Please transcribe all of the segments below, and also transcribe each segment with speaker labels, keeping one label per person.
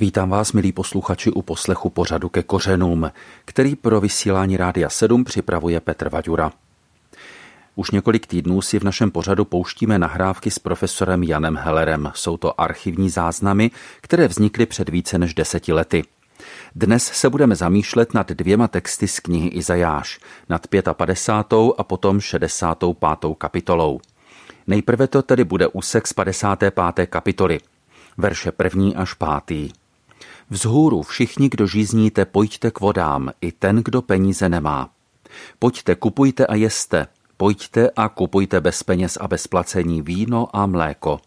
Speaker 1: Vítám vás, milí posluchači, u poslechu pořadu ke kořenům, který pro vysílání Rádia 7 připravuje Petr Vaďura. Už několik týdnů si v našem pořadu pouštíme nahrávky s profesorem Janem Hellerem. Jsou to archivní záznamy, které vznikly před více než deseti lety. Dnes se budeme zamýšlet nad dvěma texty z knihy Izajáš, nad 55. a potom 65. kapitolou. Nejprve to tedy bude úsek z 55. kapitoly, verše první až pátý. Vzhůru všichni, kdo žízníte, pojďte k vodám, i ten, kdo peníze nemá. Pojďte, kupujte a jeste, pojďte a kupujte bez peněz a bez placení víno a mléko.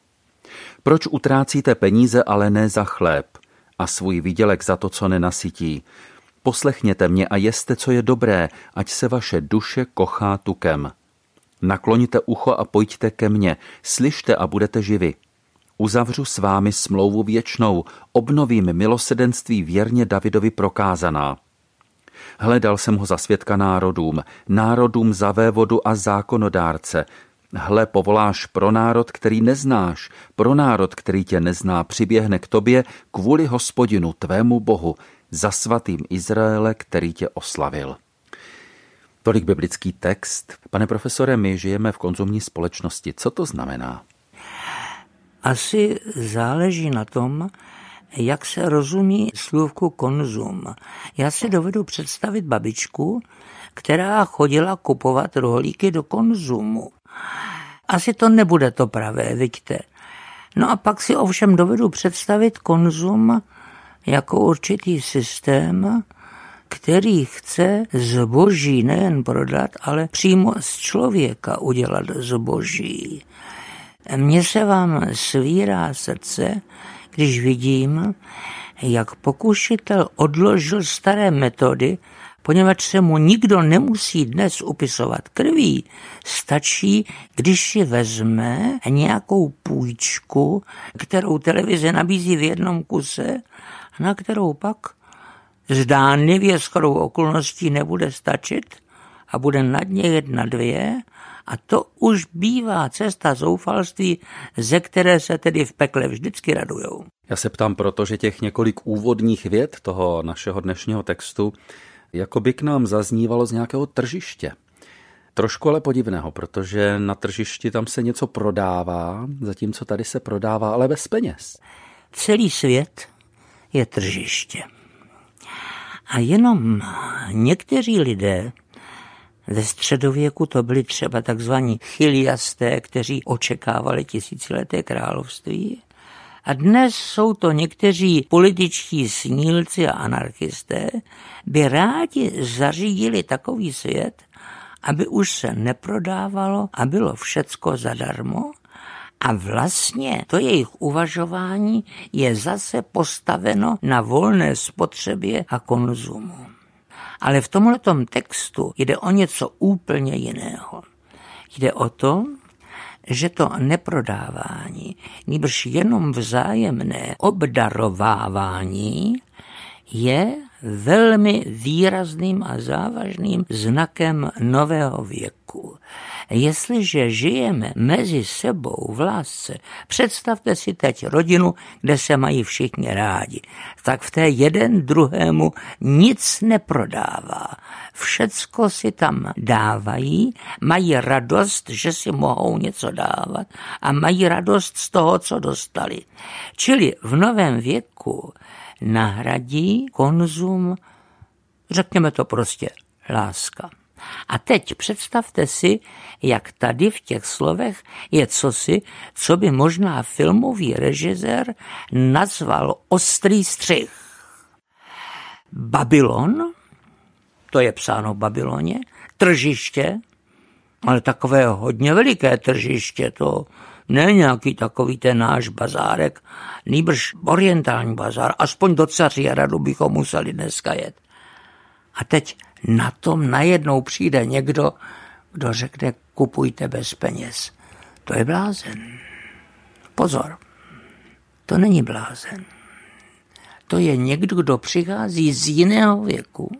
Speaker 1: Proč utrácíte peníze, ale ne za chléb a svůj výdělek za to, co nenasytí? Poslechněte mě a jeste, co je dobré, ať se vaše duše kochá tukem. Nakloníte ucho a pojďte ke mně, slyšte a budete živi. Uzavřu s vámi smlouvu věčnou, obnovím milosedenství věrně Davidovi prokázaná. Hledal jsem ho za svědka národům, národům za vévodu a zákonodárce. Hle, povoláš pro národ, který neznáš, pro národ, který tě nezná, přiběhne k tobě kvůli hospodinu, tvému bohu, za svatým Izraele, který tě oslavil. Tolik biblický text. Pane profesore, my žijeme v konzumní společnosti. Co to znamená?
Speaker 2: Asi záleží na tom, jak se rozumí slůvku konzum. Já si dovedu představit babičku, která chodila kupovat rohlíky do konzumu. Asi to nebude to pravé, vidíte. No a pak si ovšem dovedu představit konzum jako určitý systém, který chce zboží nejen prodat, ale přímo z člověka udělat zboží. Mně se vám svírá srdce, když vidím, jak pokušitel odložil staré metody, poněvadž se mu nikdo nemusí dnes upisovat krví, stačí, když si vezme nějakou půjčku, kterou televize nabízí v jednom kuse, na kterou pak zdánlivě shodou okolností nebude stačit a bude nad ně jedna dvě a to už bývá cesta zoufalství, ze které se tedy v pekle vždycky radujou.
Speaker 1: Já se ptám proto, že těch několik úvodních věd toho našeho dnešního textu jako by k nám zaznívalo z nějakého tržiště. Trošku ale podivného, protože na tržišti tam se něco prodává, zatímco tady se prodává ale bez peněz.
Speaker 2: Celý svět je tržiště. A jenom někteří lidé ve středověku to byli třeba takzvaní chyliasté, kteří očekávali tisícileté království. A dnes jsou to někteří političtí snílci a anarchisté, by rádi zařídili takový svět, aby už se neprodávalo a bylo všecko zadarmo. A vlastně to jejich uvažování je zase postaveno na volné spotřebě a konzumu. Ale v tomhletom textu jde o něco úplně jiného. Jde o to, že to neprodávání, nýbrž jenom vzájemné obdarovávání je velmi výrazným a závažným znakem nového věku. Jestliže žijeme mezi sebou v lásce, představte si teď rodinu, kde se mají všichni rádi, tak v té jeden druhému nic neprodává. Všecko si tam dávají, mají radost, že si mohou něco dávat a mají radost z toho, co dostali. Čili v novém věku nahradí konzum, řekněme to prostě, láska. A teď představte si, jak tady v těch slovech je cosi, co by možná filmový režisér nazval ostrý střih. Babylon, to je psáno v Babyloně, tržiště, ale takové hodně veliké tržiště, to ne nějaký takový ten náš bazárek, nýbrž orientální bazár, aspoň do radu bychom museli dneska jet. A teď na tom najednou přijde někdo, kdo řekne, kupujte bez peněz. To je blázen. Pozor, to není blázen. To je někdo, kdo přichází z jiného věku,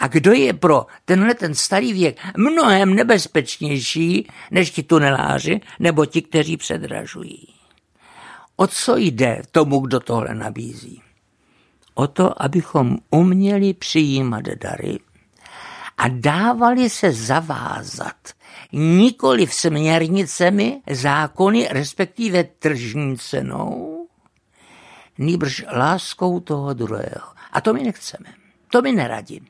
Speaker 2: a kdo je pro tenhle ten starý věk mnohem nebezpečnější než ti tuneláři nebo ti, kteří předražují. O co jde tomu, kdo tohle nabízí? O to, abychom uměli přijímat dary a dávali se zavázat nikoli v směrnicemi, zákony, respektive tržní cenou, nýbrž láskou toho druhého. A to my nechceme. To my neradí.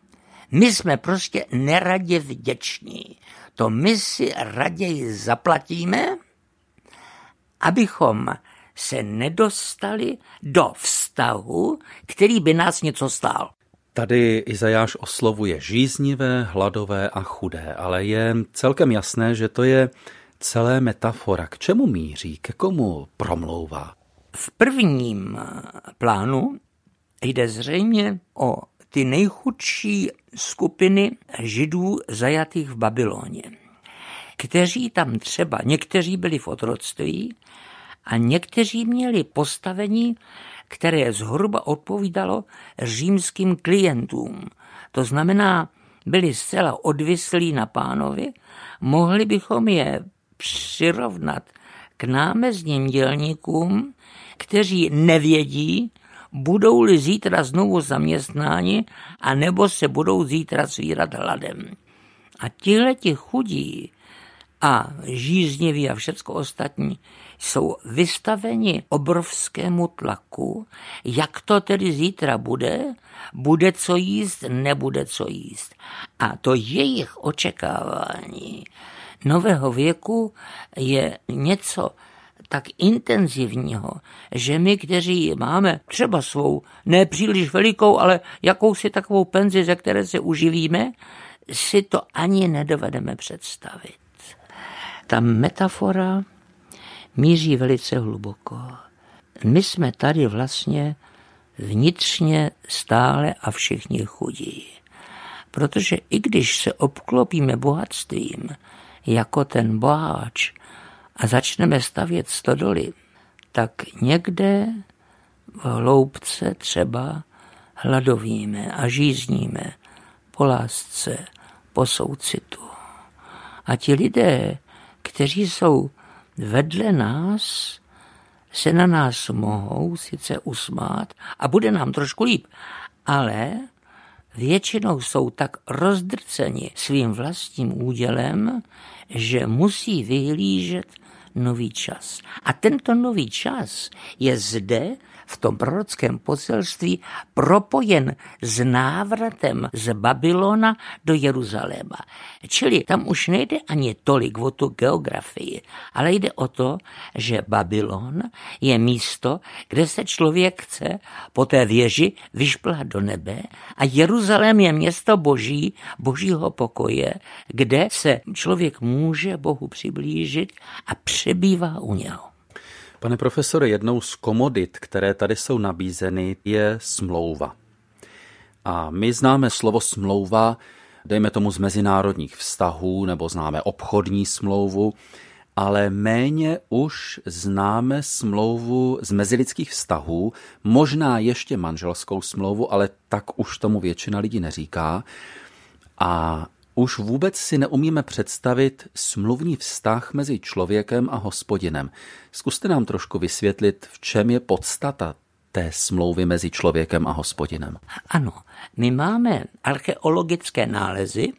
Speaker 2: My jsme prostě neradě vděční. To my si raději zaplatíme, abychom se nedostali do vztahu, který by nás něco stál.
Speaker 1: Tady Izajáš oslovuje žíznivé, hladové a chudé, ale je celkem jasné, že to je celé metafora. K čemu míří, ke komu promlouvá?
Speaker 2: V prvním plánu jde zřejmě o ty nejchudší skupiny židů zajatých v Babyloně, kteří tam třeba, někteří byli v otroctví a někteří měli postavení, které zhruba odpovídalo římským klientům. To znamená, byli zcela odvislí na pánovi, mohli bychom je přirovnat k námezním dělníkům, kteří nevědí, budou-li zítra znovu zaměstnáni, a nebo se budou zítra svírat hladem. A tihle ti chudí a žízniví a všecko ostatní jsou vystaveni obrovskému tlaku, jak to tedy zítra bude, bude co jíst, nebude co jíst. A to jejich očekávání nového věku je něco tak intenzivního, že my, kteří máme třeba svou nepříliš velikou, ale jakousi takovou penzi, ze které se uživíme, si to ani nedovedeme představit. Ta metafora míří velice hluboko. My jsme tady vlastně vnitřně stále a všichni chudí. Protože i když se obklopíme bohatstvím, jako ten boháč, a začneme stavět stodoly, tak někde v hloubce třeba hladovíme a žízníme po lásce, po soucitu. A ti lidé, kteří jsou vedle nás, se na nás mohou sice usmát a bude nám trošku líp, ale většinou jsou tak rozdrceni svým vlastním údělem, že musí vyhlížet nový čas. A tento nový čas je zde v tom prorockém poselství propojen s návratem z Babylona do Jeruzaléma. Čili tam už nejde ani tolik o tu geografii, ale jde o to, že Babylon je místo, kde se člověk chce po té věži vyšplhat do nebe a Jeruzalém je město boží, božího pokoje, kde se člověk může Bohu přiblížit a přebývá u něho.
Speaker 1: Pane profesore, jednou z komodit, které tady jsou nabízeny, je smlouva. A my známe slovo smlouva, dejme tomu z mezinárodních vztahů, nebo známe obchodní smlouvu, ale méně už známe smlouvu z mezilidských vztahů, možná ještě manželskou smlouvu, ale tak už tomu většina lidí neříká. A už vůbec si neumíme představit smluvní vztah mezi člověkem a hospodinem. Zkuste nám trošku vysvětlit, v čem je podstata té smlouvy mezi člověkem a hospodinem.
Speaker 2: Ano, my máme archeologické nálezy,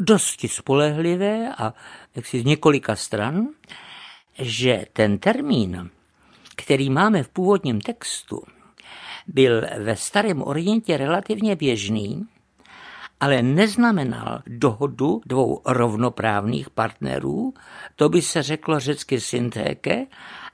Speaker 2: dosti spolehlivé a jaksi z několika stran, že ten termín, který máme v původním textu, byl ve starém Orientě relativně běžný ale neznamenal dohodu dvou rovnoprávných partnerů, to by se řeklo řecky syntéke,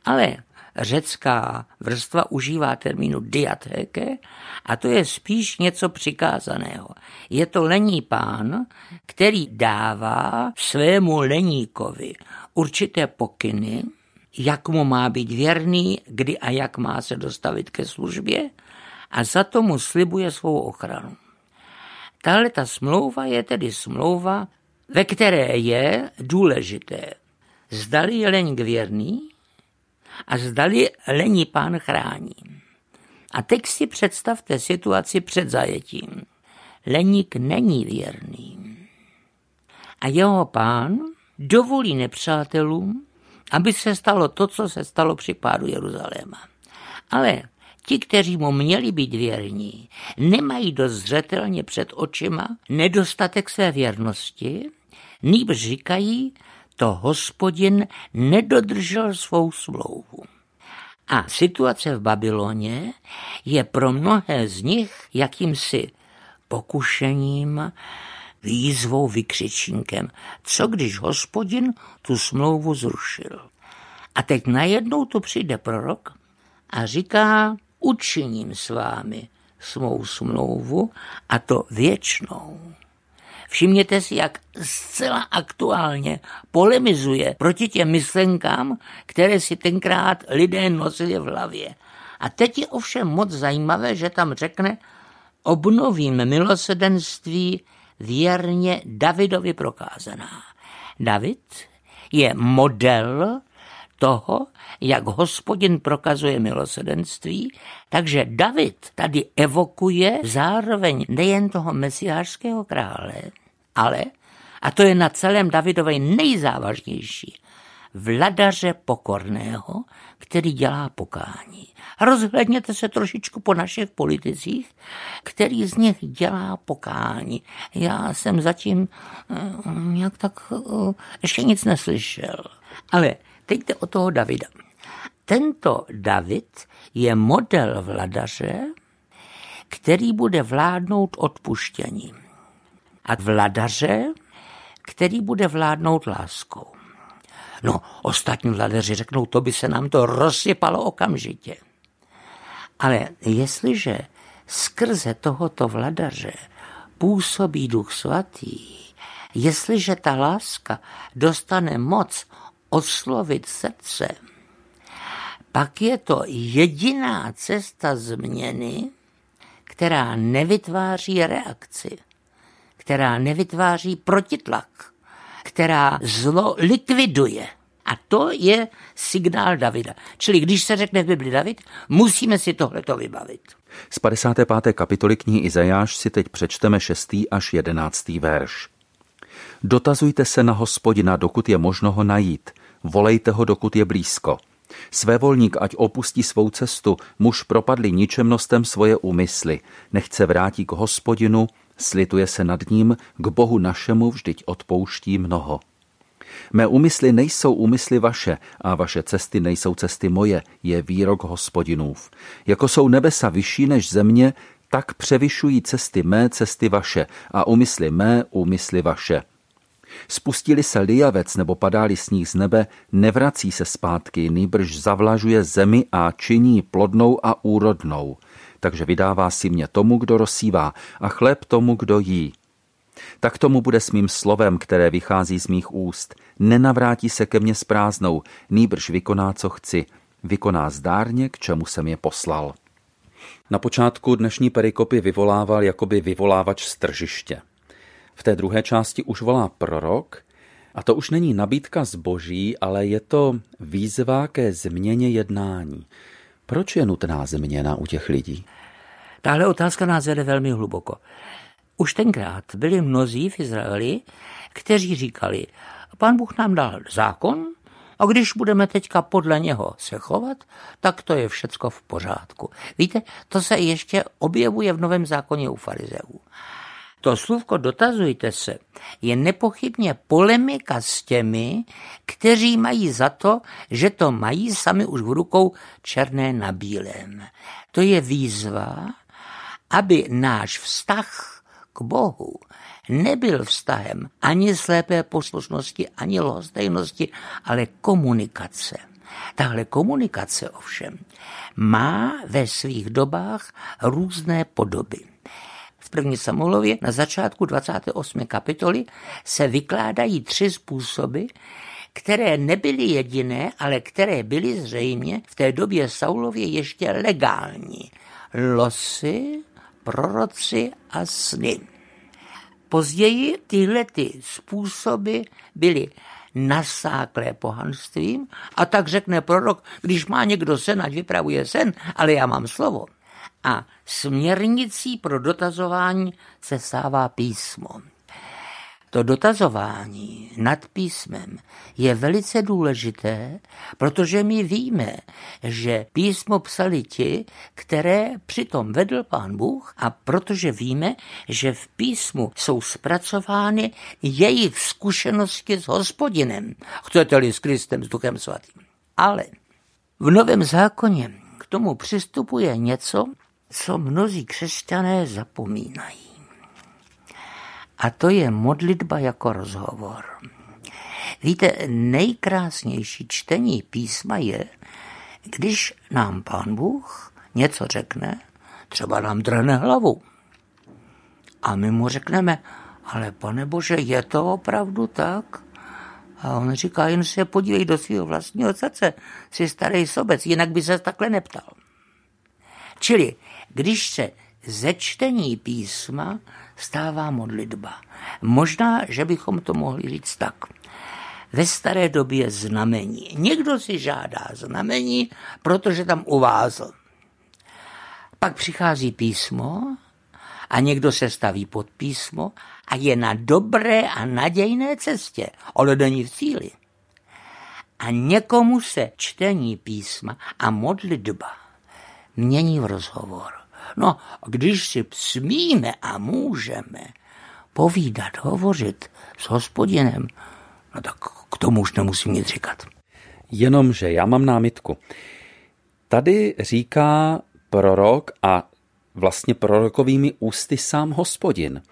Speaker 2: ale řecká vrstva užívá termínu diatéke a to je spíš něco přikázaného. Je to lení pán, který dává svému leníkovi určité pokyny, jak mu má být věrný, kdy a jak má se dostavit ke službě a za to mu slibuje svou ochranu. Tahle ta smlouva je tedy smlouva, ve které je důležité, zdali je leník věrný a zdali lení pán chrání. A teď si představte situaci před zajetím. Leník není věrný. A jeho pán dovolí nepřátelům aby se stalo to, co se stalo při pádu Jeruzaléma. Ale ti, kteří mu měli být věrní, nemají dost zřetelně před očima nedostatek své věrnosti, nýbrž říkají, to hospodin nedodržel svou smlouvu. A situace v Babyloně je pro mnohé z nich jakýmsi pokušením, výzvou, vykřičínkem. Co když hospodin tu smlouvu zrušil? A teď najednou tu přijde prorok a říká, učiním s vámi svou smlouvu a to věčnou. Všimněte si, jak zcela aktuálně polemizuje proti těm myslenkám, které si tenkrát lidé nosili v hlavě. A teď je ovšem moc zajímavé, že tam řekne, obnovím milosedenství věrně Davidovi prokázaná. David je model toho, jak hospodin prokazuje milosedenství, takže David tady evokuje zároveň nejen toho mesiářského krále, ale, a to je na celém Davidovej nejzávažnější, vladaře pokorného, který dělá pokání. Rozhledněte se trošičku po našich politicích, který z nich dělá pokání. Já jsem zatím uh, jak tak uh, ještě nic neslyšel. Ale teď jde o toho Davida. Tento David je model vladaře, který bude vládnout odpuštěním. A vladaře, který bude vládnout láskou. No, ostatní vladaři řeknou, to by se nám to rozsypalo okamžitě. Ale jestliže skrze tohoto vladaře působí duch svatý, jestliže ta láska dostane moc oslovit srdce, pak je to jediná cesta změny, která nevytváří reakci, která nevytváří protitlak, která zlo likviduje. A to je signál Davida. Čili když se řekne v Bibli David, musíme si tohleto vybavit.
Speaker 1: Z 55. kapitoly knihy Izajáš si teď přečteme 6. až 11. verš. Dotazujte se na hospodina, dokud je možno ho najít. Volejte ho, dokud je blízko. Svévolník, ať opustí svou cestu, muž propadli ničemnostem svoje úmysly. Nechce vrátí k hospodinu, slituje se nad ním, k Bohu našemu vždyť odpouští mnoho. Mé úmysly nejsou úmysly vaše a vaše cesty nejsou cesty moje, je výrok hospodinův. Jako jsou nebesa vyšší než země, tak převyšují cesty mé, cesty vaše a úmysly mé, úmysly vaše. Spustili se lijavec nebo padáli sníh z nebe, nevrací se zpátky, nýbrž zavlažuje zemi a činí plodnou a úrodnou. Takže vydává si mě tomu, kdo rozsívá a chléb tomu, kdo jí. Tak tomu bude s mým slovem, které vychází z mých úst. Nenavrátí se ke mně s prázdnou, nýbrž vykoná, co chci. Vykoná zdárně, k čemu jsem je poslal. Na počátku dnešní perikopy vyvolával jakoby vyvolávač z tržiště. V té druhé části už volá prorok, a to už není nabídka zboží, ale je to výzva ke změně jednání. Proč je nutná změna u těch lidí?
Speaker 2: Tahle otázka nás vede velmi hluboko. Už tenkrát byli mnozí v Izraeli, kteří říkali, pan Bůh nám dal zákon a když budeme teďka podle něho se chovat, tak to je všecko v pořádku. Víte, to se ještě objevuje v Novém zákoně u farizeů. To slůvko dotazujte se je nepochybně polemika s těmi, kteří mají za to, že to mají sami už v rukou černé na bílém. To je výzva, aby náš vztah k Bohu nebyl vztahem ani slepé poslušnosti, ani lhostejnosti, ale komunikace. Tahle komunikace ovšem má ve svých dobách různé podoby. První Samuelově na začátku 28. kapitoly se vykládají tři způsoby, které nebyly jediné, ale které byly zřejmě v té době Saulově ještě legální. Losy, proroci a sny. Později tyhle ty způsoby byly nasáklé pohanstvím a tak řekne prorok, když má někdo sen, ať vypravuje sen, ale já mám slovo a směrnicí pro dotazování se stává písmo. to dotazování nad písmem je velice důležité, protože my víme, že písmo psali ti, které přitom vedl pán Bůh a protože víme, že v písmu jsou zpracovány jejich zkušenosti s hospodinem, chcete-li s Kristem, s Duchem Svatým. Ale v Novém zákoně k tomu přistupuje něco, co mnozí křesťané zapomínají. A to je modlitba jako rozhovor. Víte, nejkrásnější čtení písma je, když nám pán Bůh něco řekne, třeba nám drhne hlavu. A my mu řekneme, ale pane Bože, je to opravdu tak? A on říká, jen se podívej do svého vlastního srdce, jsi starý sobec, jinak by se takhle neptal. Čili, když se ze čtení písma stává modlitba. Možná, že bychom to mohli říct tak. Ve staré době znamení. Někdo si žádá znamení, protože tam uvázl. Pak přichází písmo a někdo se staví pod písmo a je na dobré a nadějné cestě, ale není v cíli. A někomu se čtení písma a modlitba mění v rozhovor. No, když si smíme a můžeme povídat, hovořit s hospodinem, no tak k tomu už nemusím nic říkat.
Speaker 1: Jenomže já mám námitku. Tady říká prorok a vlastně prorokovými ústy sám hospodin.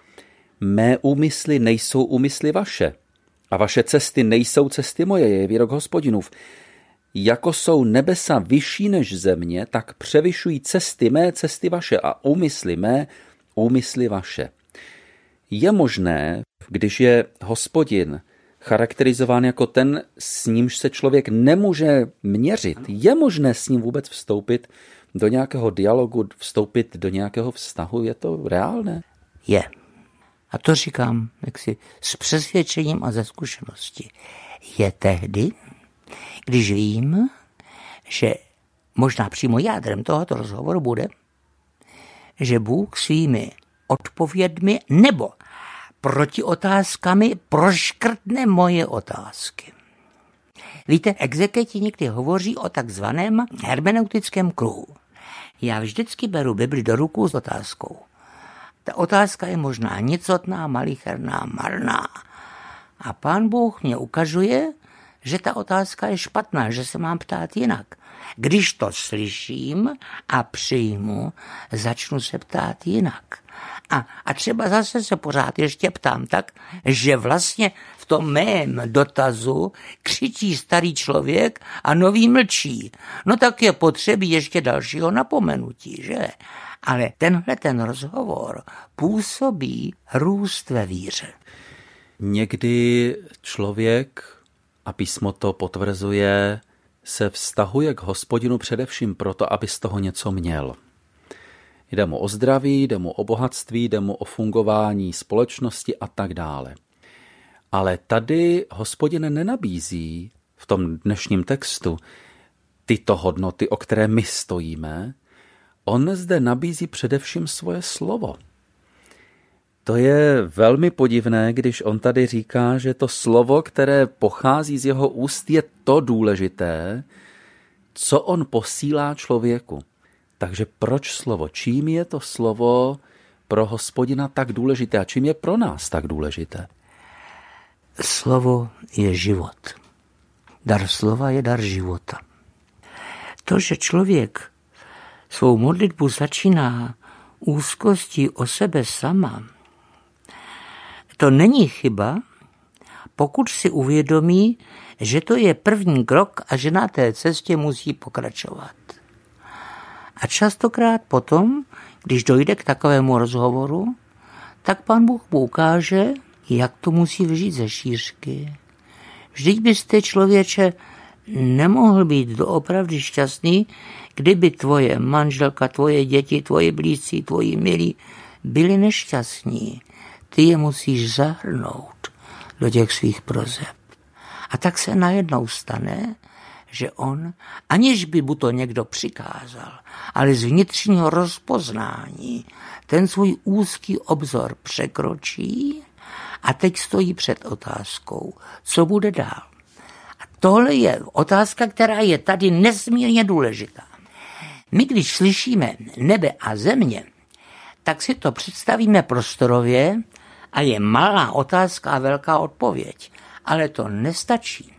Speaker 1: Mé úmysly nejsou úmysly vaše a vaše cesty nejsou cesty moje, je výrok hospodinův. Jako jsou nebesa vyšší než země, tak převyšují cesty mé, cesty vaše a úmysly mé, úmysly vaše. Je možné, když je hospodin charakterizován jako ten, s nímž se člověk nemůže měřit, je možné s ním vůbec vstoupit do nějakého dialogu, vstoupit do nějakého vztahu? Je to reálné?
Speaker 2: Je. A to říkám jaksi s přesvědčením a ze zkušenosti. Je tehdy, když vím, že možná přímo jádrem tohoto rozhovoru bude, že Bůh svými odpovědmi nebo proti otázkami proškrtne moje otázky. Víte, exeketi někdy hovoří o takzvaném hermeneutickém kruhu. Já vždycky beru Bibli do ruku s otázkou. Ta otázka je možná nicotná, malicherná, marná. A pán Bůh mě ukazuje, že ta otázka je špatná, že se mám ptát jinak. Když to slyším a přijmu, začnu se ptát jinak. A, a třeba zase se pořád ještě ptám tak, že vlastně v tom mém dotazu křičí starý člověk a nový mlčí. No tak je potřebí ještě dalšího napomenutí, že? Ale tenhle ten rozhovor působí růst ve víře.
Speaker 1: Někdy člověk a písmo to potvrzuje, se vztahuje k hospodinu především proto, aby z toho něco měl. Jde mu o zdraví, jde mu o bohatství, jde mu o fungování společnosti a tak dále. Ale tady hospodin nenabízí v tom dnešním textu tyto hodnoty, o které my stojíme. On zde nabízí především svoje slovo. To je velmi podivné, když on tady říká, že to slovo, které pochází z jeho úst, je to důležité, co on posílá člověku. Takže proč slovo? Čím je to slovo pro hospodina tak důležité a čím je pro nás tak důležité?
Speaker 2: Slovo je život. Dar slova je dar života. To, že člověk svou modlitbu začíná úzkostí o sebe sama, to není chyba, pokud si uvědomí, že to je první krok a že na té cestě musí pokračovat. A častokrát potom, když dojde k takovému rozhovoru, tak pan Bůh mu ukáže, jak to musí vžít ze šířky. Vždyť byste člověče nemohl být doopravdy šťastný, kdyby tvoje manželka, tvoje děti, tvoje blízcí, tvoji milí byli nešťastní ty je musíš zahrnout do těch svých prozeb. A tak se najednou stane, že on, aniž by mu to někdo přikázal, ale z vnitřního rozpoznání ten svůj úzký obzor překročí a teď stojí před otázkou, co bude dál. A tohle je otázka, která je tady nesmírně důležitá. My, když slyšíme nebe a země, tak si to představíme prostorově a je malá otázka a velká odpověď. Ale to nestačí.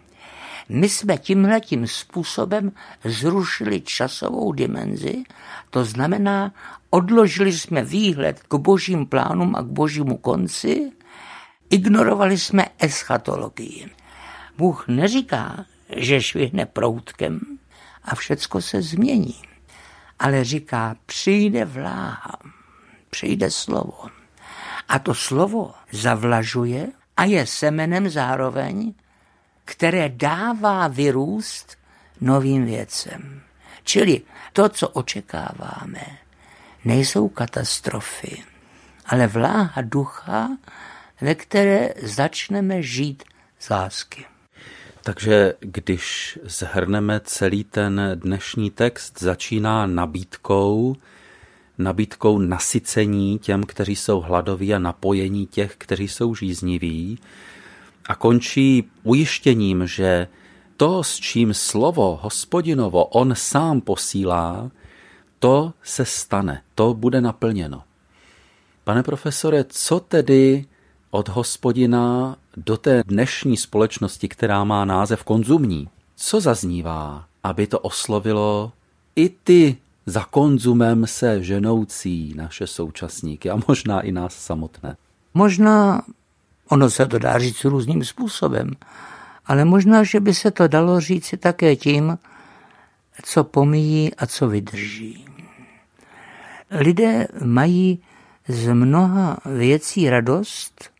Speaker 2: My jsme tímhletím způsobem zrušili časovou dimenzi, to znamená, odložili jsme výhled k božím plánům a k božímu konci, ignorovali jsme eschatologii. Bůh neříká, že švihne proutkem a všecko se změní, ale říká, přijde vláha, přijde slovo. A to slovo zavlažuje a je semenem zároveň, které dává vyrůst novým věcem. Čili to, co očekáváme, nejsou katastrofy, ale vláha ducha, ve které začneme žít z lásky.
Speaker 1: Takže když zhrneme celý ten dnešní text, začíná nabídkou, nabídkou nasycení těm, kteří jsou hladoví a napojení těch, kteří jsou žízniví a končí ujištěním, že to, s čím slovo hospodinovo on sám posílá, to se stane, to bude naplněno. Pane profesore, co tedy od hospodina do té dnešní společnosti, která má název konzumní, co zaznívá, aby to oslovilo i ty za konzumem se ženoucí naše současníky a možná i nás samotné.
Speaker 2: Možná ono se to dá říct různým způsobem, ale možná, že by se to dalo říci také tím, co pomíjí a co vydrží. Lidé mají z mnoha věcí radost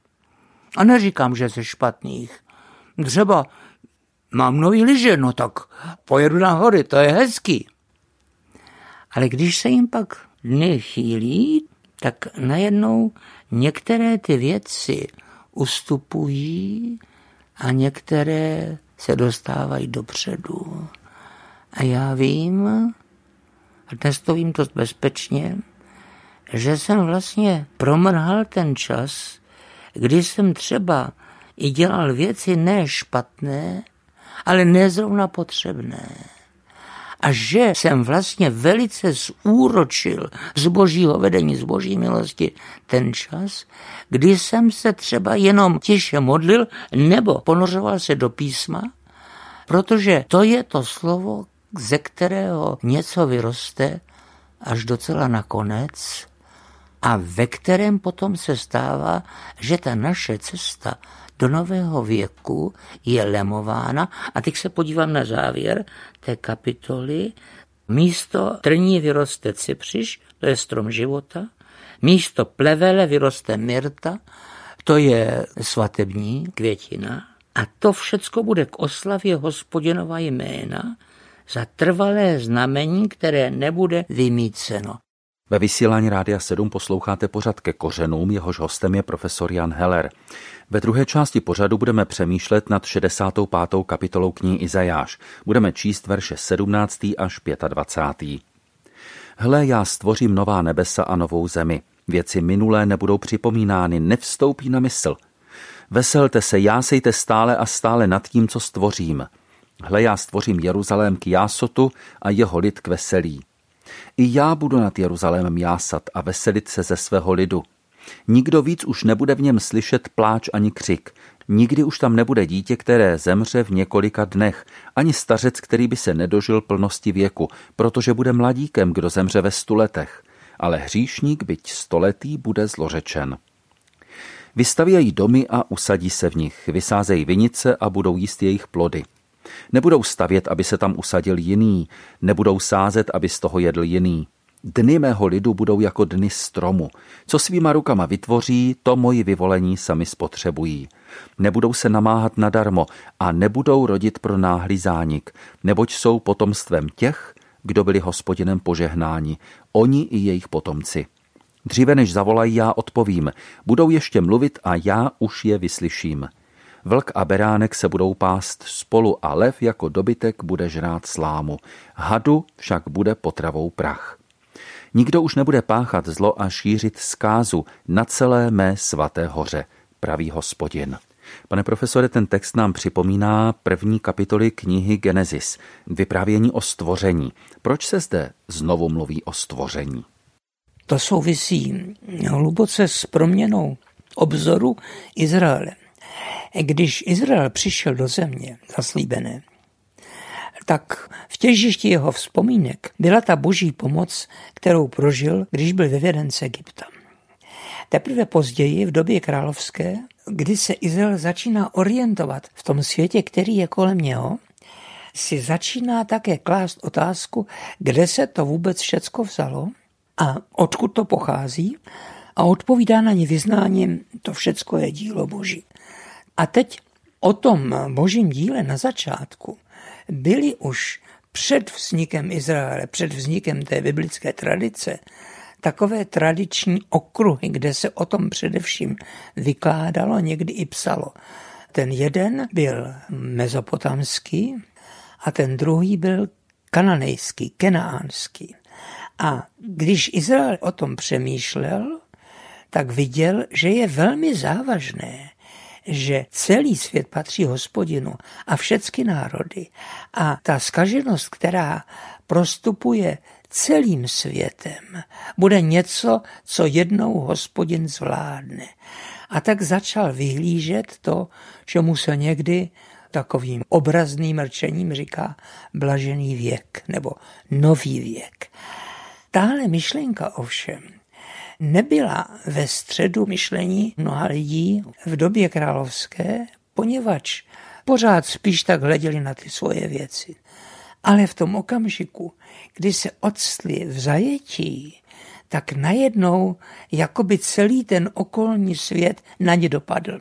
Speaker 2: a neříkám, že ze špatných. Třeba mám nový liže, no tak pojedu na hory, to je hezký. Ale když se jim pak dny chýlí, tak najednou některé ty věci ustupují a některé se dostávají dopředu. A já vím, a dnes to vím dost bezpečně, že jsem vlastně promrhal ten čas, kdy jsem třeba i dělal věci ne špatné, ale nezrovna potřebné a že jsem vlastně velice zúročil z božího vedení, z boží milosti ten čas, kdy jsem se třeba jenom tiše modlil nebo ponořoval se do písma, protože to je to slovo, ze kterého něco vyroste až docela nakonec a ve kterém potom se stává, že ta naše cesta do nového věku je lemována. A teď se podívám na závěr té kapitoly. Místo trní vyroste cipřiš, to je strom života. Místo plevele vyroste myrta, to je svatební květina. A to všecko bude k oslavě hospodinova jména za trvalé znamení, které nebude vymíceno.
Speaker 1: Ve vysílání Rádia 7 posloucháte pořad ke kořenům, jehož hostem je profesor Jan Heller. Ve druhé části pořadu budeme přemýšlet nad 65. kapitolou knihy Izajáš. Budeme číst verše 17. až 25. Hle, já stvořím nová nebesa a novou zemi. Věci minulé nebudou připomínány, nevstoupí na mysl. Veselte se, jásejte stále a stále nad tím, co stvořím. Hle, já stvořím Jeruzalém k jásotu a jeho lid k veselí. I já budu nad Jeruzalémem jásat a veselit se ze svého lidu. Nikdo víc už nebude v něm slyšet pláč ani křik. Nikdy už tam nebude dítě, které zemře v několika dnech, ani stařec, který by se nedožil plnosti věku, protože bude mladíkem, kdo zemře ve stu letech. Ale hříšník, byť stoletý, bude zlořečen. Vystavějí domy a usadí se v nich, vysázejí vinice a budou jíst jejich plody. Nebudou stavět, aby se tam usadil jiný, nebudou sázet, aby z toho jedl jiný. Dny mého lidu budou jako dny stromu. Co svýma rukama vytvoří, to moji vyvolení sami spotřebují. Nebudou se namáhat nadarmo a nebudou rodit pro náhlý zánik, neboť jsou potomstvem těch, kdo byli hospodinem požehnáni, oni i jejich potomci. Dříve než zavolají, já odpovím. Budou ještě mluvit a já už je vyslyším. Vlk a beránek se budou pást spolu a lev jako dobytek bude žrát slámu. Hadu však bude potravou prach. Nikdo už nebude páchat zlo a šířit zkázu na celé mé svaté hoře. pravý hospodin. Pane profesore, ten text nám připomíná první kapitoly knihy Genesis, vyprávění o stvoření. Proč se zde znovu mluví o stvoření?
Speaker 2: To souvisí hluboce s proměnou obzoru Izraele. Když Izrael přišel do země zaslíbené, tak v těžišti jeho vzpomínek byla ta boží pomoc, kterou prožil, když byl vyveden z Egypta. Teprve později, v době královské, kdy se Izrael začíná orientovat v tom světě, který je kolem něho, si začíná také klást otázku, kde se to vůbec všecko vzalo a odkud to pochází a odpovídá na ně vyznáním, to všecko je dílo Boží. A teď o tom božím díle na začátku byli už před vznikem Izraele, před vznikem té biblické tradice, takové tradiční okruhy, kde se o tom především vykládalo, někdy i psalo. Ten jeden byl mezopotamský a ten druhý byl kananejský, kenaánský. A když Izrael o tom přemýšlel, tak viděl, že je velmi závažné, že celý svět patří hospodinu a všechny národy. A ta skaženost, která prostupuje celým světem, bude něco, co jednou hospodin zvládne. A tak začal vyhlížet to, čemu se někdy takovým obrazným rčením říká blažený věk nebo nový věk. Tahle myšlenka ovšem nebyla ve středu myšlení mnoha lidí v době královské, poněvadž pořád spíš tak hleděli na ty svoje věci. Ale v tom okamžiku, kdy se odstli v zajetí, tak najednou jakoby celý ten okolní svět na ně dopadl.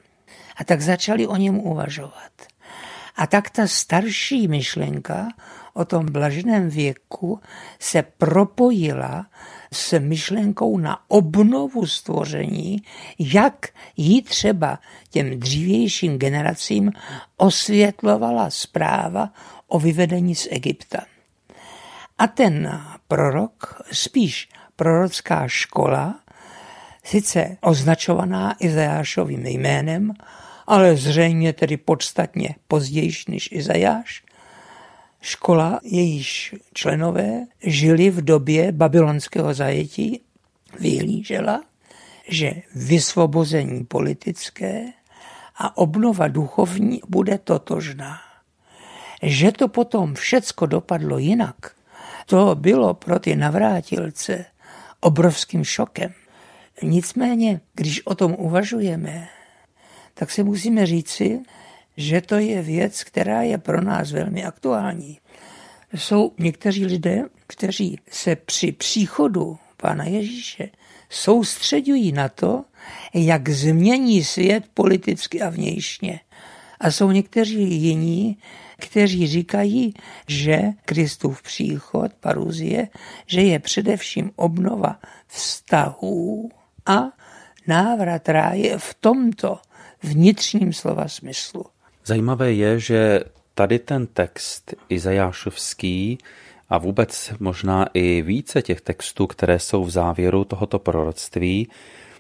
Speaker 2: A tak začali o něm uvažovat. A tak ta starší myšlenka o tom blaženém věku se propojila s myšlenkou na obnovu stvoření, jak ji třeba těm dřívějším generacím osvětlovala zpráva o vyvedení z Egypta. A ten prorok, spíš prorocká škola, sice označovaná Izajášovým jménem, ale zřejmě tedy podstatně pozdější než Izajáš, škola, jejíž členové žili v době babylonského zajetí, vyhlížela, že vysvobození politické a obnova duchovní bude totožná. Že to potom všecko dopadlo jinak, to bylo pro ty navrátilce obrovským šokem. Nicméně, když o tom uvažujeme, tak si musíme říci, že to je věc, která je pro nás velmi aktuální. Jsou někteří lidé, kteří se při příchodu Pána Ježíše soustředují na to, jak změní svět politicky a vnějšně. A jsou někteří jiní, kteří říkají, že Kristův příchod, paruzie, že je především obnova vztahů a návrat ráje v tomto vnitřním slova smyslu.
Speaker 1: Zajímavé je, že tady ten text Izajášovský a vůbec možná i více těch textů, které jsou v závěru tohoto proroctví,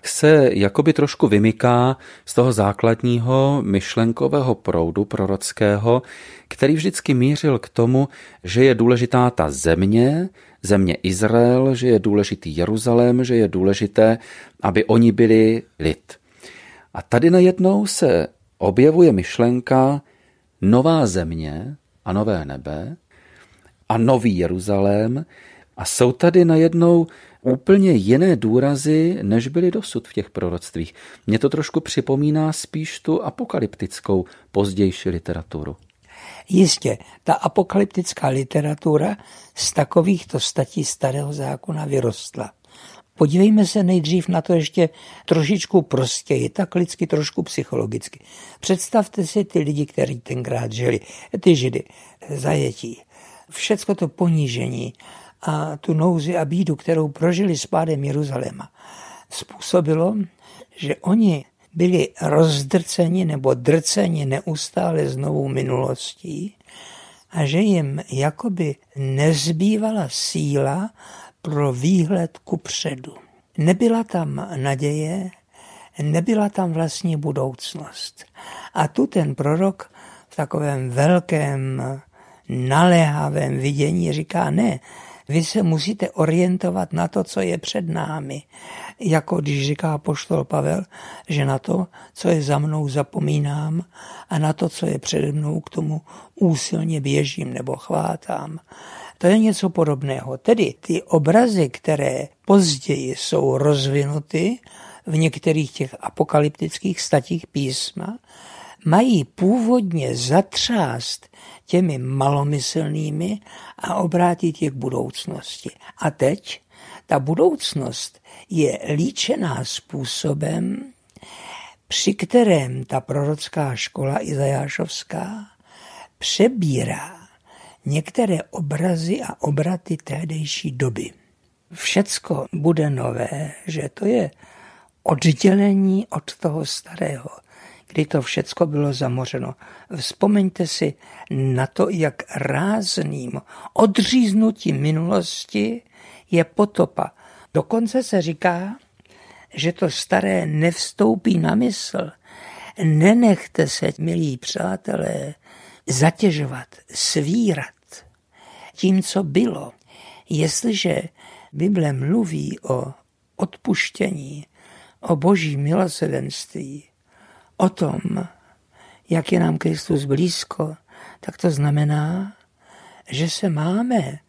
Speaker 1: se jakoby trošku vymyká z toho základního myšlenkového proudu prorockého, který vždycky mířil k tomu, že je důležitá ta země, země Izrael, že je důležitý Jeruzalém, že je důležité, aby oni byli lid. A tady najednou se objevuje myšlenka nová země a nové nebe a nový Jeruzalém a jsou tady najednou úplně jiné důrazy, než byly dosud v těch proroctvích. Mně to trošku připomíná spíš tu apokalyptickou pozdější literaturu.
Speaker 2: Jistě, ta apokalyptická literatura z takovýchto statí starého zákona vyrostla. Podívejme se nejdřív na to ještě trošičku prostěji, tak lidsky, trošku psychologicky. Představte si ty lidi, kteří tenkrát žili, ty židy, zajetí. Všecko to ponížení a tu nouzi a bídu, kterou prožili s pádem Jeruzaléma, způsobilo, že oni byli rozdrceni nebo drceni neustále s novou minulostí a že jim jakoby nezbývala síla pro výhled ku předu. Nebyla tam naděje, nebyla tam vlastní budoucnost. A tu ten prorok v takovém velkém naléhavém vidění říká, ne, vy se musíte orientovat na to, co je před námi. Jako když říká poštol Pavel, že na to, co je za mnou, zapomínám a na to, co je přede mnou, k tomu úsilně běžím nebo chvátám. To je něco podobného. Tedy ty obrazy, které později jsou rozvinuty v některých těch apokalyptických statích písma, mají původně zatřást těmi malomyslnými a obrátit je k budoucnosti. A teď ta budoucnost je líčená způsobem, při kterém ta prorocká škola Izajášovská přebírá některé obrazy a obraty tehdejší doby. Všecko bude nové, že to je oddělení od toho starého kdy to všecko bylo zamořeno. Vzpomeňte si na to, jak rázným odříznutím minulosti je potopa. Dokonce se říká, že to staré nevstoupí na mysl. Nenechte se, milí přátelé, zatěžovat, svírat tím, co bylo. Jestliže Bible mluví o odpuštění, o boží milosrdenství, o tom, jak je nám Kristus blízko, tak to znamená, že se máme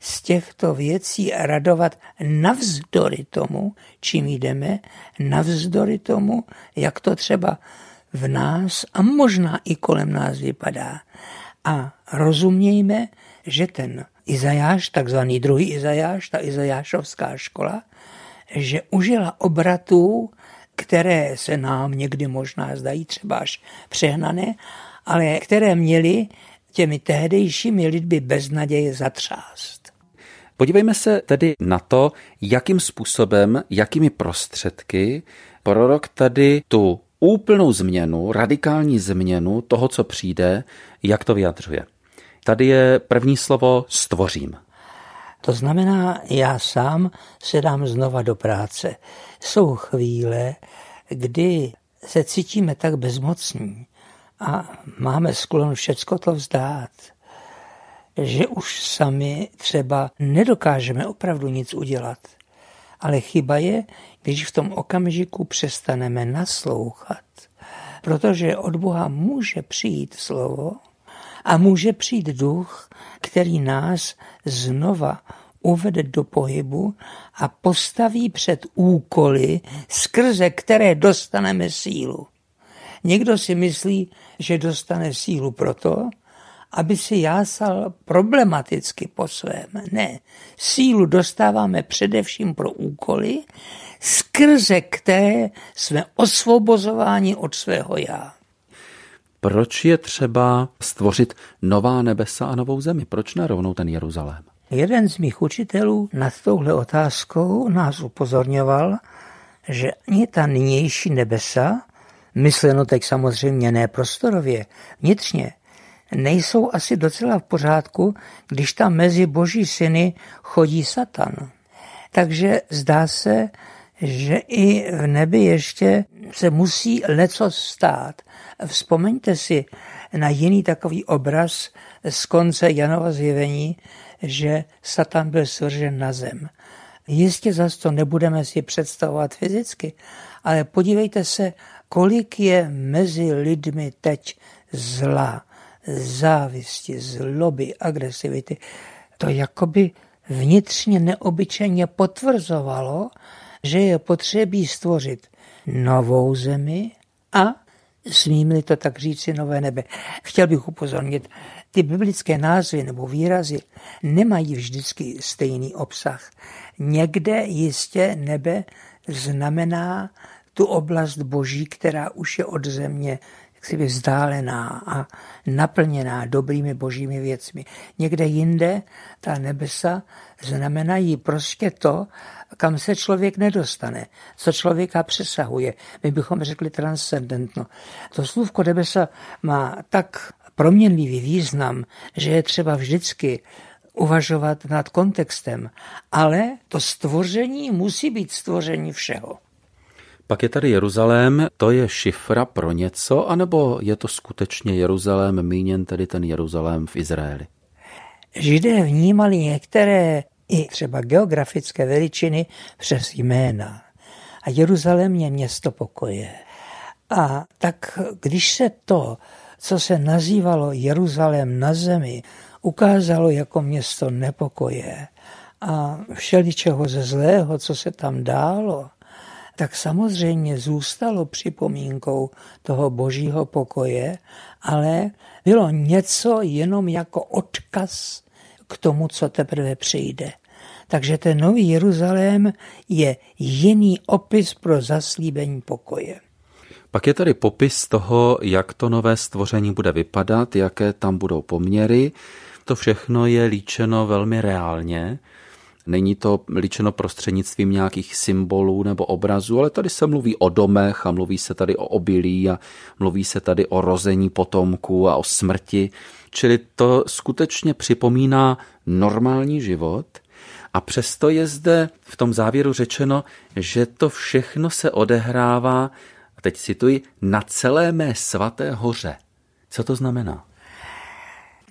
Speaker 2: z těchto věcí radovat navzdory tomu, čím jdeme, navzdory tomu, jak to třeba v nás a možná i kolem nás vypadá. A rozumějme, že ten Izajáš, takzvaný druhý Izajáš, ta Izajášovská škola, že užila obratů které se nám někdy možná zdají třeba až přehnané, ale které měly těmi tehdejšími lidmi bez naděje zatřást.
Speaker 1: Podívejme se tedy na to, jakým způsobem, jakými prostředky prorok tady tu úplnou změnu, radikální změnu toho, co přijde, jak to vyjadřuje. Tady je první slovo stvořím.
Speaker 2: To znamená, já sám se dám znova do práce. Jsou chvíle, kdy se cítíme tak bezmocní a máme sklon všecko to vzdát, že už sami třeba nedokážeme opravdu nic udělat. Ale chyba je, když v tom okamžiku přestaneme naslouchat, protože od Boha může přijít slovo a může přijít duch, který nás znova uvede do pohybu a postaví před úkoly, skrze které dostaneme sílu. Někdo si myslí, že dostane sílu proto, aby si jásal problematicky po svém. Ne, sílu dostáváme především pro úkoly, skrze které jsme osvobozováni od svého já.
Speaker 1: Proč je třeba stvořit nová nebesa a novou zemi? Proč nerovnou ten Jeruzalém?
Speaker 2: Jeden z mých učitelů nad touhle otázkou nás upozorňoval, že ani ta nynější nebesa, mysleno teď samozřejmě ne prostorově, vnitřně, nejsou asi docela v pořádku, když tam mezi boží syny chodí Satan. Takže zdá se, že i v nebi ještě se musí leco stát. Vzpomeňte si na jiný takový obraz z konce Janova zjevení, že Satan byl svržen na zem. Jistě zase to nebudeme si představovat fyzicky, ale podívejte se, kolik je mezi lidmi teď zla, závisti, zloby, agresivity. To jakoby vnitřně neobyčejně potvrzovalo, že je potřebí stvořit novou zemi a smím-li to tak říci, nové nebe. Chtěl bych upozornit, ty biblické názvy nebo výrazy nemají vždycky stejný obsah. Někde jistě nebe znamená tu oblast boží, která už je od země jaksi vzdálená a naplněná dobrými božími věcmi. Někde jinde ta nebesa znamenají prostě to, kam se člověk nedostane, co člověka přesahuje. My bychom řekli transcendentno. To slůvko nebesa má tak proměnlivý význam, že je třeba vždycky uvažovat nad kontextem, ale to stvoření musí být stvoření všeho.
Speaker 1: Pak je tady Jeruzalém, to je šifra pro něco, anebo je to skutečně Jeruzalém, míněn tedy ten Jeruzalém v Izraeli?
Speaker 2: Židé vnímali některé i třeba geografické veličiny přes jména. A Jeruzalém je město pokoje. A tak když se to, co se nazývalo Jeruzalém na zemi, ukázalo jako město nepokoje a všeličeho ze zlého, co se tam dálo, tak samozřejmě zůstalo připomínkou toho božího pokoje, ale bylo něco jenom jako odkaz k tomu, co teprve přijde. Takže ten nový Jeruzalém je jiný opis pro zaslíbení pokoje.
Speaker 1: Pak je tady popis toho, jak to nové stvoření bude vypadat, jaké tam budou poměry. To všechno je líčeno velmi reálně. Není to líčeno prostřednictvím nějakých symbolů nebo obrazů, ale tady se mluví o domech a mluví se tady o obilí a mluví se tady o rození potomků a o smrti. Čili to skutečně připomíná normální život a přesto je zde v tom závěru řečeno, že to všechno se odehrává, a teď cituji, na celé mé svaté hoře. Co to znamená?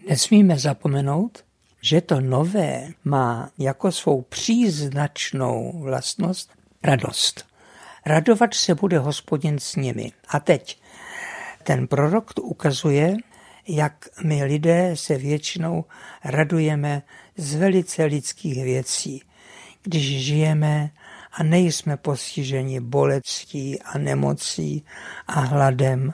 Speaker 2: Nesmíme zapomenout, že to nové má jako svou příznačnou vlastnost radost. Radovat se bude hospodin s nimi. A teď ten prorok tu ukazuje, jak my lidé se většinou radujeme z velice lidských věcí, když žijeme a nejsme postiženi bolestí a nemocí a hladem,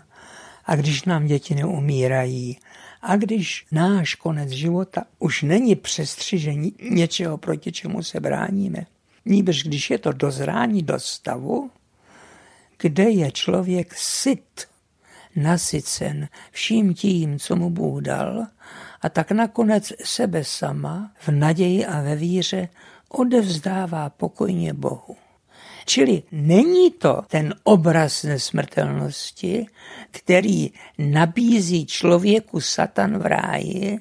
Speaker 2: a když nám děti neumírají, a když náš konec života už není přestřižení něčeho, proti čemu se bráníme, níbrž když je to dozrání do stavu, kde je člověk syt, nasycen vším tím, co mu Bůh dal, a tak nakonec sebe sama v naději a ve víře odevzdává pokojně Bohu. Čili není to ten obraz nesmrtelnosti, který nabízí člověku Satan v ráji,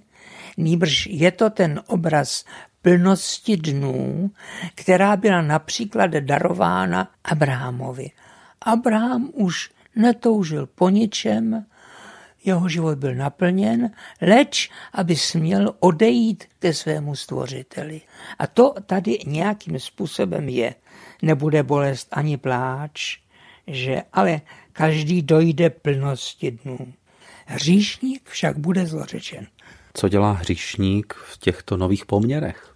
Speaker 2: nýbrž je to ten obraz plnosti dnů, která byla například darována Abrahamovi. Abraham už netoužil po ničem, jeho život byl naplněn, leč aby směl odejít ke svému stvořiteli. A to tady nějakým způsobem je. Nebude bolest ani pláč, že ale každý dojde plnosti dnů. Hříšník však bude zlořečen.
Speaker 1: Co dělá hříšník v těchto nových poměrech?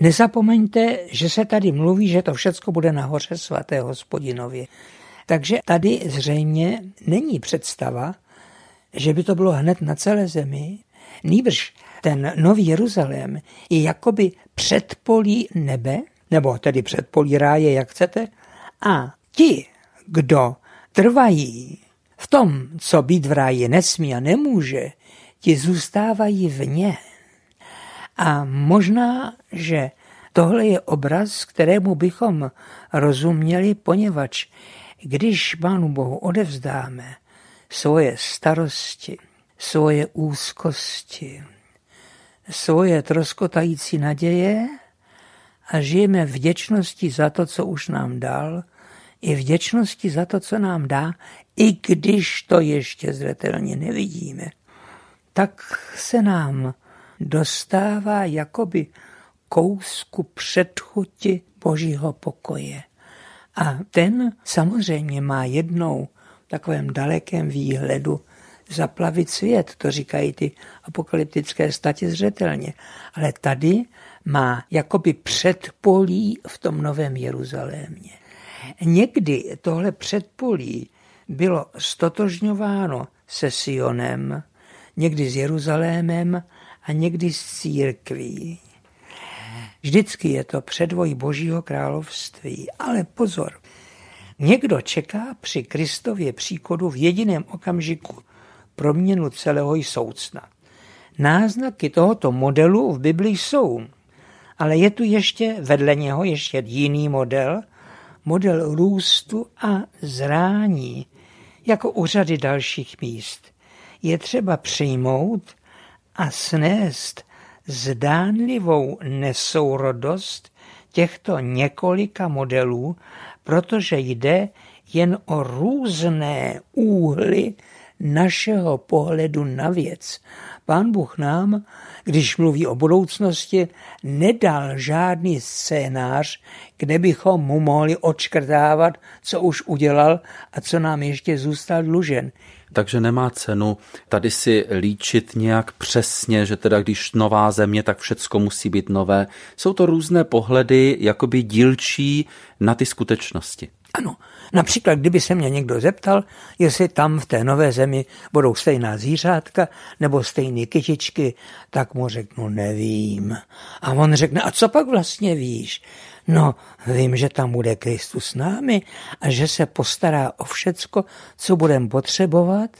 Speaker 2: Nezapomeňte, že se tady mluví, že to všecko bude nahoře svaté hospodinově. Takže tady zřejmě není představa, že by to bylo hned na celé zemi. Nýbrž ten nový Jeruzalém je jakoby předpolí nebe, nebo tedy předpolí ráje, jak chcete, a ti, kdo trvají v tom, co být v ráji nesmí a nemůže, ti zůstávají vně. A možná, že tohle je obraz, kterému bychom rozuměli, poněvadž když Pánu Bohu odevzdáme svoje starosti, svoje úzkosti, svoje troskotající naděje a žijeme vděčnosti za to, co už nám dal, i vděčnosti za to, co nám dá, i když to ještě zřetelně nevidíme, tak se nám dostává jakoby kousku předchuti božího pokoje. A ten samozřejmě má jednou v takovém dalekém výhledu zaplavit svět, to říkají ty apokalyptické statě zřetelně. Ale tady má jakoby předpolí v tom novém Jeruzalémě. Někdy tohle předpolí bylo stotožňováno se Sionem, někdy s Jeruzalémem a někdy s církví. Vždycky je to předvoj Božího království. Ale pozor, někdo čeká při Kristově příchodu v jediném okamžiku proměnu celého soucna. Náznaky tohoto modelu v Biblii jsou, ale je tu ještě vedle něho ještě jiný model, model růstu a zrání, jako u řady dalších míst. Je třeba přijmout a snést zdánlivou nesourodost těchto několika modelů, protože jde jen o různé úhly našeho pohledu na věc. Pán Bůh nám, když mluví o budoucnosti, nedal žádný scénář, kde bychom mu mohli odškrtávat, co už udělal a co nám ještě zůstal dlužen
Speaker 1: takže nemá cenu tady si líčit nějak přesně, že teda když nová země, tak všecko musí být nové. Jsou to různé pohledy, jakoby dílčí na ty skutečnosti.
Speaker 2: Ano, například kdyby se mě někdo zeptal, jestli tam v té nové zemi budou stejná zvířátka nebo stejné kytičky, tak mu řeknu, nevím. A on řekne, a co pak vlastně víš? No, vím, že tam bude Kristus s námi a že se postará o všecko, co budeme potřebovat,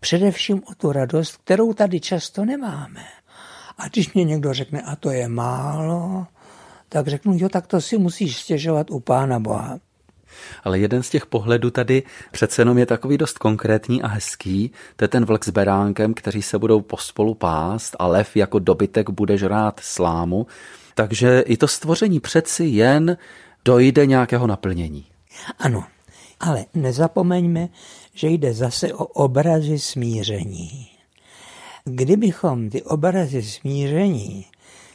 Speaker 2: především o tu radost, kterou tady často nemáme. A když mě někdo řekne, a to je málo, tak řeknu, jo, tak to si musíš stěžovat u Pána Boha.
Speaker 1: Ale jeden z těch pohledů tady přece jenom je takový dost konkrétní a hezký. To je ten vlk s beránkem, kteří se budou pospolu pást a lev jako dobytek bude žrát slámu. Takže i to stvoření přeci jen dojde nějakého naplnění.
Speaker 2: Ano, ale nezapomeňme, že jde zase o obrazy smíření. Kdybychom ty obrazy smíření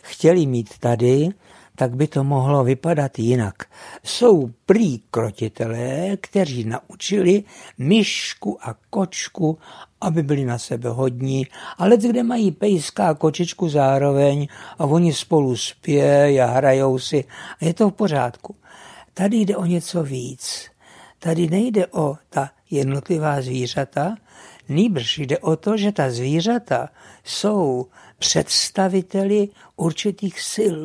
Speaker 2: chtěli mít tady, tak by to mohlo vypadat jinak. Jsou prý krotitelé, kteří naučili myšku a kočku, aby byli na sebe hodní, ale kde mají pejská a kočičku zároveň a oni spolu spějí a hrajou si a je to v pořádku. Tady jde o něco víc. Tady nejde o ta jednotlivá zvířata, nýbrž jde o to, že ta zvířata jsou představiteli určitých sil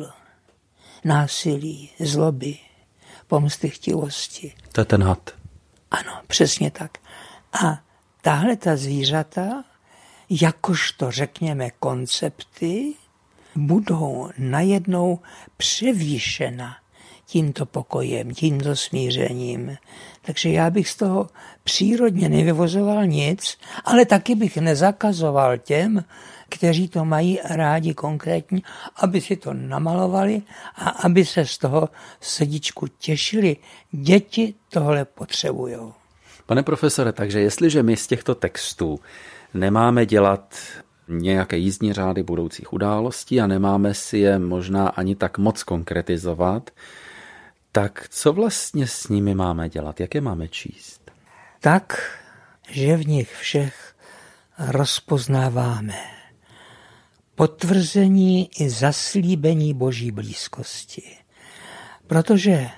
Speaker 2: násilí, zloby, pomsty chtivosti.
Speaker 1: To je ten had.
Speaker 2: Ano, přesně tak. A tahle ta zvířata, jakožto řekněme koncepty, budou najednou převýšena tímto pokojem, tímto smířením. Takže já bych z toho přírodně nevyvozoval nic, ale taky bych nezakazoval těm, kteří to mají rádi konkrétně, aby si to namalovali a aby se z toho sedičku těšili. Děti tohle potřebují.
Speaker 1: Pane profesore, takže jestliže my z těchto textů nemáme dělat nějaké jízdní řády budoucích událostí a nemáme si je možná ani tak moc konkretizovat, tak co vlastně s nimi máme dělat? Jak je máme číst?
Speaker 2: Tak, že v nich všech rozpoznáváme potvrzení i zaslíbení boží blízkosti. Protože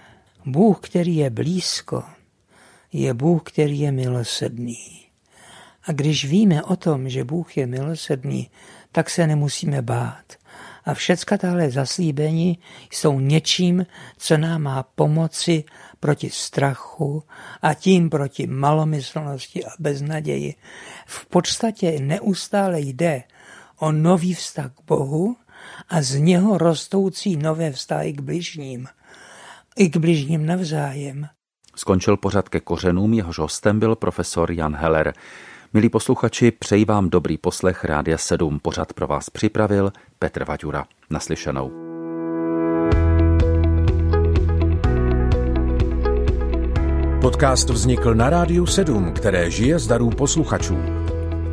Speaker 2: Bůh, který je blízko, je Bůh, který je milosedný. A když víme o tom, že Bůh je milosedný, tak se nemusíme bát. A všecka tahle zaslíbení jsou něčím, co nám má pomoci proti strachu a tím proti malomyslnosti a beznaději. V podstatě neustále jde o nový vztah k Bohu a z něho rostoucí nové vztahy k bližním. I k bližním navzájem.
Speaker 1: Skončil pořad ke kořenům, jehož hostem byl profesor Jan Heller. Milí posluchači, přeji vám dobrý poslech Rádia 7. Pořad pro vás připravil Petr Vaďura. Naslyšenou.
Speaker 3: Podcast vznikl na Rádiu 7, které žije z darů posluchačů.